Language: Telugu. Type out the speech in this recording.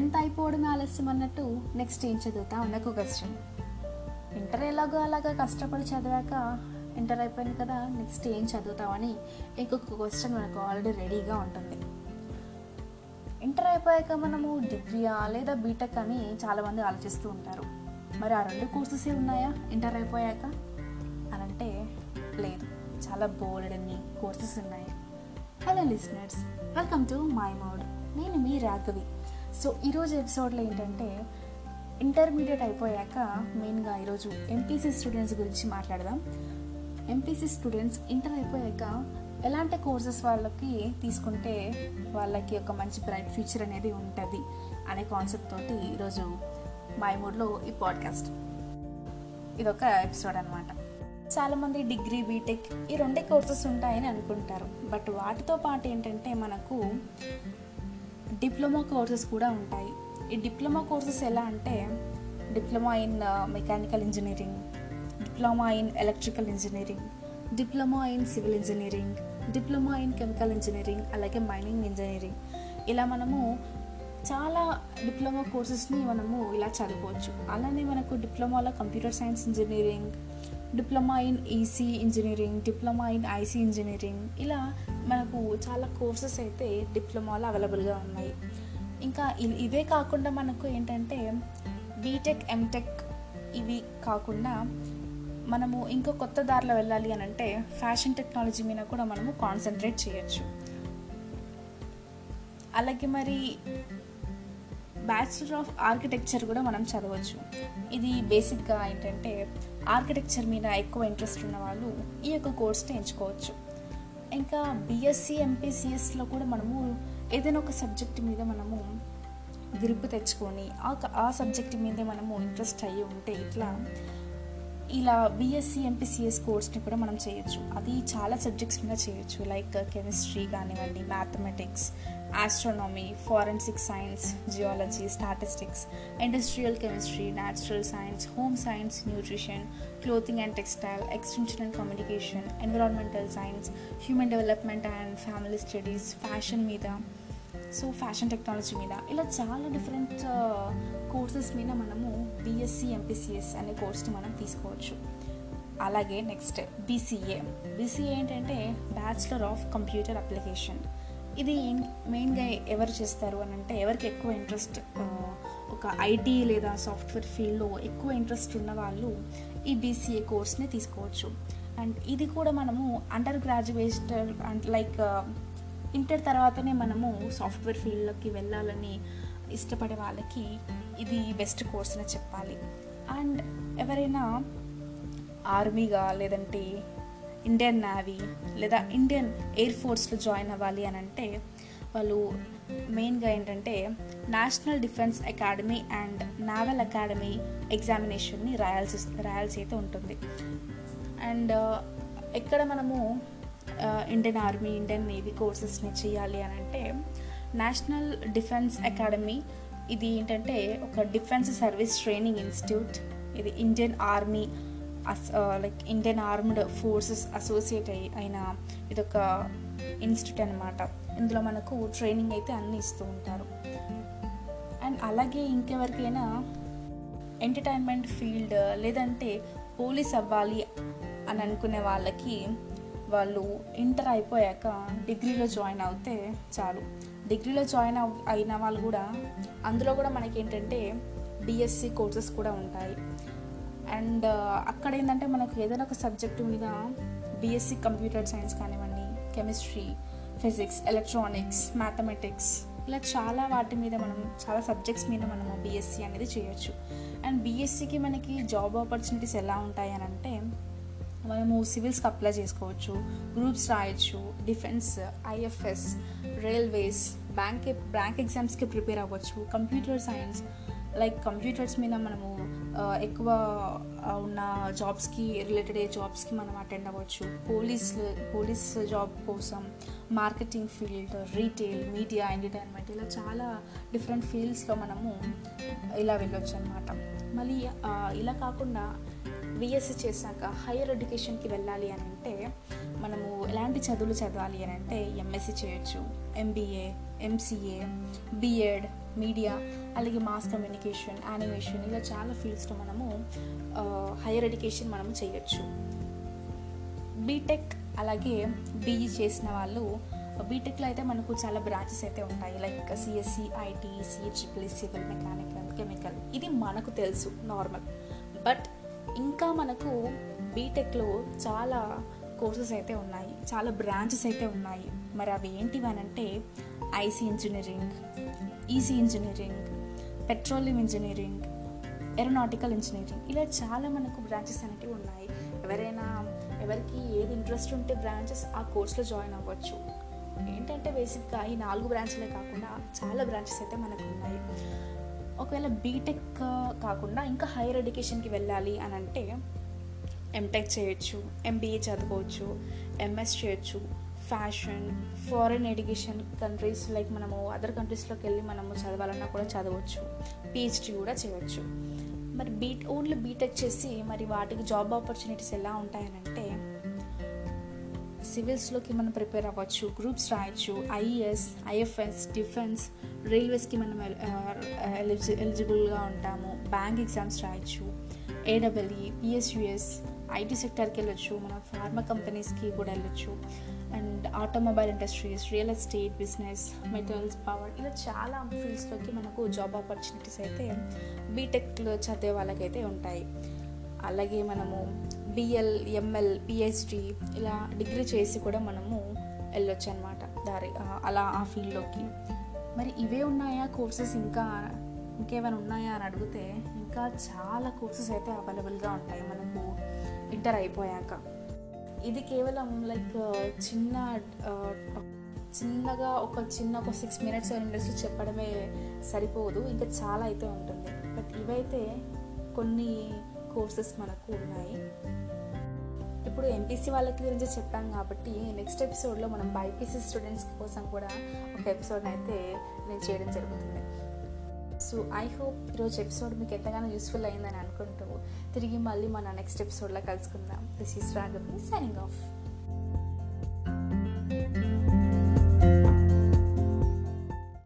టెన్త్ అయిపోవడమే ఆలస్యం అన్నట్టు నెక్స్ట్ ఏం చదువుతా? ఒక క్వశ్చన్ ఇంటర్ ఎలాగో అలాగా కష్టపడి చదివాక ఇంటర్ అయిపోయింది కదా నెక్స్ట్ ఏం చదువుతామని ఇంకొక క్వశ్చన్ మనకు ఆల్రెడీ రెడీగా ఉంటుంది. ఇంటర్ అయిపోయాక మనము డిగ్రీయా లేదా బీటెక్ అని చాలామంది ఆలోచిస్తూ ఉంటారు. మరి ఆ రెండు కోర్సెసే ఉన్నాయా ఇంటర్ అయిపోయాక? అని అంటే లేదు. చాలా బోల్డ్ అన్ని కోర్సెస్ ఉన్నాయి. Hello listeners welcome to my mode నేను మీ రాఘవి. సో ఈరోజు ఎపిసోడ్లో ఏంటంటే ఇంటర్మీడియట్ అయిపోయాక మెయిన్గా ఈరోజు ఎంపీసీ స్టూడెంట్స్ గురించి మాట్లాడదాం. ఎంపీసీ స్టూడెంట్స్ ఇంటర్ అయిపోయాక ఎలాంటి కోర్సెస్ వాళ్ళకి తీసుకుంటే వాళ్ళకి ఒక మంచి బ్రైట్ ఫ్యూచర్ అనేది ఉంటుంది అనే కాన్సెప్ట్ తోటి ఈరోజు మై మూడ్లో ఈ పాడ్కాస్ట్ ఇదొక ఎపిసోడ్ అనమాట చాలామంది డిగ్రీ బీటెక్ ఈ రెండే కోర్సెస్ ఉంటాయని అనుకుంటారు. బట్ వాటితో పాటు ఏంటంటే మనకు డిప్లొమా కోర్సెస్ కూడా ఉంటాయి. ఈ డిప్లొమా కోర్సెస్ ఎలా అంటే diploma in mechanical engineering diploma in electrical engineering diploma in civil engineering diploma in chemical engineering అలాగే మైనింగ్ ఇంజనీరింగ్. ఇలా మనము చాలా డిప్లొమా కోర్సెస్ని మనము ఇలా చదువుకోవచ్చు. అలానే మనకు డిప్లొమాలో computer science engineering diploma in EC engineering diploma in IC engineering ఇలా మనకు చాలా కోర్సెస్ అయితే డిప్లొమాలో అవైలబుల్గా ఉన్నాయి. ఇంకా ఇ- ఇవే కాకుండా మనకు ఏంటంటే బీటెక్ ఎంటెక్ ఇవి కాకుండా మనము ఇంకో కొత్త దారిలో వెళ్ళాలి అని అంటే ఫ్యాషన్ టెక్నాలజీ మీద కూడా మనము కాన్సన్ట్రేట్ చేయొచ్చు. అలాగే మరి బ్యాచిలర్ ఆఫ్ ఆర్కిటెక్చర్ కూడా మనం చదవచ్చు. ఇది బేసిక్గా ఏంటంటే ఆర్కిటెక్చర్ మీద ఎక్కువ ఇంట్రెస్ట్ ఉన్న వాళ్ళు ఈ యొక్క కోర్స్ని ఎంచుకోవచ్చు. ఇంకా బీఎస్సీ ఎంపీసీఎస్లో కూడా మనము ఏదైనా ఒక సబ్జెక్ట్ మీద మనము గ్రిప్ తెచ్చుకొని ఆ క- ఆ సబ్జెక్ట్ మీదే మనము ఇంట్రెస్ట్ అయ్యి ఉంటే ఇట్లా ఇలా బీఎస్సీ ఎంపీసీఎస్ కోర్స్ని కూడా మనం చేయొచ్చు. అది చాలా సబ్జెక్ట్స్ మీద చేయొచ్చు. లైక్ కెమిస్ట్రీ కానివ్వండి mathematics astronomy forensic science geology statistics industrial chemistry natural science home science nutrition clothing and textile extension and communication environmental science human development and family studies fashion మీద. సో ఫ్యాషన్ టెక్నాలజీ మీద. ఇలా చాలా డిఫరెంట్ కోర్సెస్ మీద మనము బీఎస్సీ ఎంపీసీఎస్ అనే కోర్స్ని మనం తీసుకోవచ్చు. అలాగే నెక్స్ట్ బీసీఏ బీసీఏ ఏంటంటే బ్యాచిలర్ ఆఫ్ కంప్యూటర్ అప్లికేషన్ ఇది మెయిన్గా ఎవరు చేస్తారు అని అంటే ఎవరికి ఎక్కువ ఇంట్రెస్ట్ ఒక ఐటీ లేదా సాఫ్ట్వేర్ ఫీల్డ్లో ఎక్కువ ఇంట్రెస్ట్ ఉన్న వాళ్ళు ఈ బీసీఏ కోర్స్ని తీసుకోవచ్చు. అండ్ ఇది కూడా మనము undergraduate and like inter తర్వాతనే మనము సాఫ్ట్వేర్ ఫీల్డ్లోకి వెళ్ళాలని ఇష్టపడే వాళ్ళకి ఇది బెస్ట్ కోర్స్ అని చెప్పాలి. అండ్ ఎవరైనా ఆర్మీగా లేదంటే ఇండియన్ నేవీ లేదా ఇండియన్ ఎయిర్ ఫోర్స్లో జాయిన్ అవ్వాలి అని అంటే వాళ్ళు మెయిన్గా ఏంటంటే national defence academy and naval academy ఎగ్జామినేషన్ని రాయాల్సి రాయాల్సి అయితే ఉంటుంది. అండ్ uh, ఎక్కడ మనము ఇండియన్ ఆర్మీ ఇండియన్ నేవీ కోర్సెస్ని చేయాలి అని అంటే నేషనల్ డిఫెన్స్ అకాడమీ ఇది ఏంటంటే ఒక డిఫెన్స్ సర్వీస్ ట్రైనింగ్ ఇన్స్టిట్యూట్ ఇది Indian army like Indian armed forces associate అయి అయిన ఇదొక ఇన్స్టిట్యూట్ అనమాట ఇందులో మనకు ట్రైనింగ్ అయితే అన్నీ ఇస్తూ ఉంటారు. అండ్ అలాగే ఇంకెవరికైనా ఎంటర్టైన్మెంట్ ఫీల్డ్ లేదంటే పోలీస్ అవ్వాలి అని అనుకునే వాళ్ళకి వాళ్ళు ఇంటర్ అయిపోయాక డిగ్రీలో జాయిన్ అవుతే చాలు. డిగ్రీలో జాయిన్ అవు అయిన వాళ్ళు కూడా అందులో కూడా మనకి ఏంటంటే బిఎస్సి కోర్సెస్ కూడా ఉంటాయి. అండ్ అక్కడ ఏంటంటే మనకు ఏదైనా ఒక సబ్జెక్టు మీద బీఎస్సీ కంప్యూటర్ సైన్స్ కానివ్వండి కెమిస్ట్రీ ఫిజిక్స్ ఎలక్ట్రానిక్స్ మ్యాథమెటిక్స్ ఇలా చాలా వాటి మీద మనం చాలా సబ్జెక్ట్స్ మీద మనము బీఎస్సీ అనేది చేయొచ్చు. అండ్ బీఎస్సీకి మనకి జాబ్ ఆపర్చునిటీస్ ఎలా ఉంటాయి అని అంటే మనము సివిల్స్కి అప్లై చేసుకోవచ్చు గ్రూప్స్ రాయొచ్చు defence IFS railways bank bank ఎగ్జామ్స్కి ప్రిపేర్ అవ్వచ్చు కంప్యూటర్ సైన్స్ లైక్ కంప్యూటర్స్ మీద మనము ఎక్కువ ఉన్న జాబ్స్కి రిలేటెడ్ అయ్యే జాబ్స్కి మనం అటెండ్ అవ్వచ్చు. పోలీస్ పోలీస్ జాబ్ కోసం marketing field retail media entertainment ఇలా చాలా డిఫరెంట్ ఫీల్డ్స్లో మనము ఇలా వెళ్ళొచ్చు అనమాట మళ్ళీ ఇలా కాకుండా బిఎస్సి చేశాక హైయర్ ఎడ్యుకేషన్కి వెళ్ళాలి అని అంటే మనము ఎలాంటి చదువులు చదవాలి అని అంటే ఎంఎస్సి చేయొచ్చు. ఎంబీఏ ఎంసీఏ బిఎడ్ మీడియా అలాగే మాస్ కమ్యూనికేషన్ యానిమేషన్ ఇలా చాలా ఫీల్డ్స్లో మనము హైయర్ ఎడ్యుకేషన్ మనము చేయొచ్చు. బీటెక్ అలాగే బీఈ చేసిన వాళ్ళు బీటెక్లో అయితే మనకు చాలా బ్రాంచెస్ అయితే ఉంటాయి. లైక్ సిఎస్సి ఐటీ సిహెచ్పిల్ సివిల్ మెకానికల్ కెమికల్ ఇది మనకు తెలుసు నార్మల్ బట్ ఇంకా మనకు బీటెక్లో చాలా కోర్సెస్ అయితే ఉన్నాయి. చాలా బ్రాంచెస్ అయితే ఉన్నాయి. మరి అవి ఏంటివి అని అంటే IC engineering EC engineering petroleum engineering aeronautical engineering. ఇలా చాలా మనకు బ్రాంచెస్ అనేటివి ఉన్నాయి. ఎవరైనా ఎవరికి ఏది ఇంట్రెస్ట్ ఉంటే బ్రాంచెస్ ఆ కోర్స్లో జాయిన్ అవ్వచ్చు. ఏంటంటే బేసిక్గా ఈ నాలుగు బ్రాంచ్లే కాకుండా చాలా బ్రాంచెస్ అయితే మనకు ఉన్నాయి. ఒకవేళ బీటెక్ కాకుండా ఇంకా హైయర్ ఎడ్యుకేషన్కి వెళ్ళాలి అని అంటే ఎంటెక్ చేయొచ్చు ఎంబీఏ చదువుకోవచ్చు ఎంఎస్ చేయొచ్చు. Fashion foreign education countries like మనము అదర్ కంట్రీస్లోకి వెళ్ళి మనము చదవాలన్నా కూడా చదవచ్చు. పిహెచ్డి కూడా చేయవచ్చు మరి బీట్ ఓన్లీ బీటెక్ చేసి మరి వాటికి జాబ్ ఆపర్చునిటీస్ ఎలా ఉంటాయనంటే సివిల్స్లోకి మనం ప్రిపేర్ అవ్వచ్చు గ్రూప్స్ రాయొచ్చు ఐఏఎస్ ఐఎఫ్ఎస్ డిఫెన్స్ రైల్వేస్కి మనం ఎలిజి ఎలిజిబుల్గా ఉంటాము బ్యాంక్ ఎగ్జామ్స్ రాయొచ్చు ఏడబ్ల్ఈ పిఎస్యుఎస్ ఐటీ సెక్టర్కి వెళ్ళొచ్చు మనం ఫార్మా కంపెనీస్కి కూడా వెళ్ళొచ్చు. And automobile industries real estate business metals power ఇలా చాలా ఫీల్డ్స్లోకి మనకు జాబ్ ఆపర్చునిటీస్ అయితే బీటెక్లో చదివే వాళ్ళకైతే ఉంటాయి. అలాగే మనము బిఎల్ ఎంఎల్ పిహెచ్డి ఇలా డిగ్రీ చేసి కూడా మనము వెళ్ళొచ్చు అనమాట దారి అలా ఆ ఫీల్డ్లోకి. మరి ఇవే ఉన్నాయా కోర్సెస్ ఇంకా? ఇంకేమైనా ఉన్నాయా అని అడిగితే ఇంకా చాలా కోర్సెస్ అయితే అవైలబుల్గా ఉంటాయి మనకు ఇంటర్ అయిపోయాక. ఇది కేవలం లైక్ uh, చిన్న uh, చిన్నగా ఒక చిన్న ఒక సిక్స్ మినిట్స్ సెవెన్ మినిట్స్ చెప్పడమే సరిపోదు. ఇంకా చాలా అయితే ఉంటుంది. బట్ ఇవైతే కొన్ని కోర్సెస్ మనకు ఉన్నాయి. ఇప్పుడు ఎంపీసీ వాళ్ళకి గురించి చెప్పాం కాబట్టి నెక్స్ట్ ఎపిసోడ్లో మనం బైపీసీ స్టూడెంట్స్ కోసం కూడా ఒక ఎపిసోడ్ అయితే నేను చేయడం జరుగుతుంది. సో ఐ హోప్ ఈరోజు ఎపిసోడ్ మీకు ఎంతగానో యూస్ఫుల్ అయిందని అనుకుంటూ తిరిగి మళ్ళీ మన నెక్స్ట్ ఎపిసోడ్లో కలుసుకుందాం. This is Raghavi signing off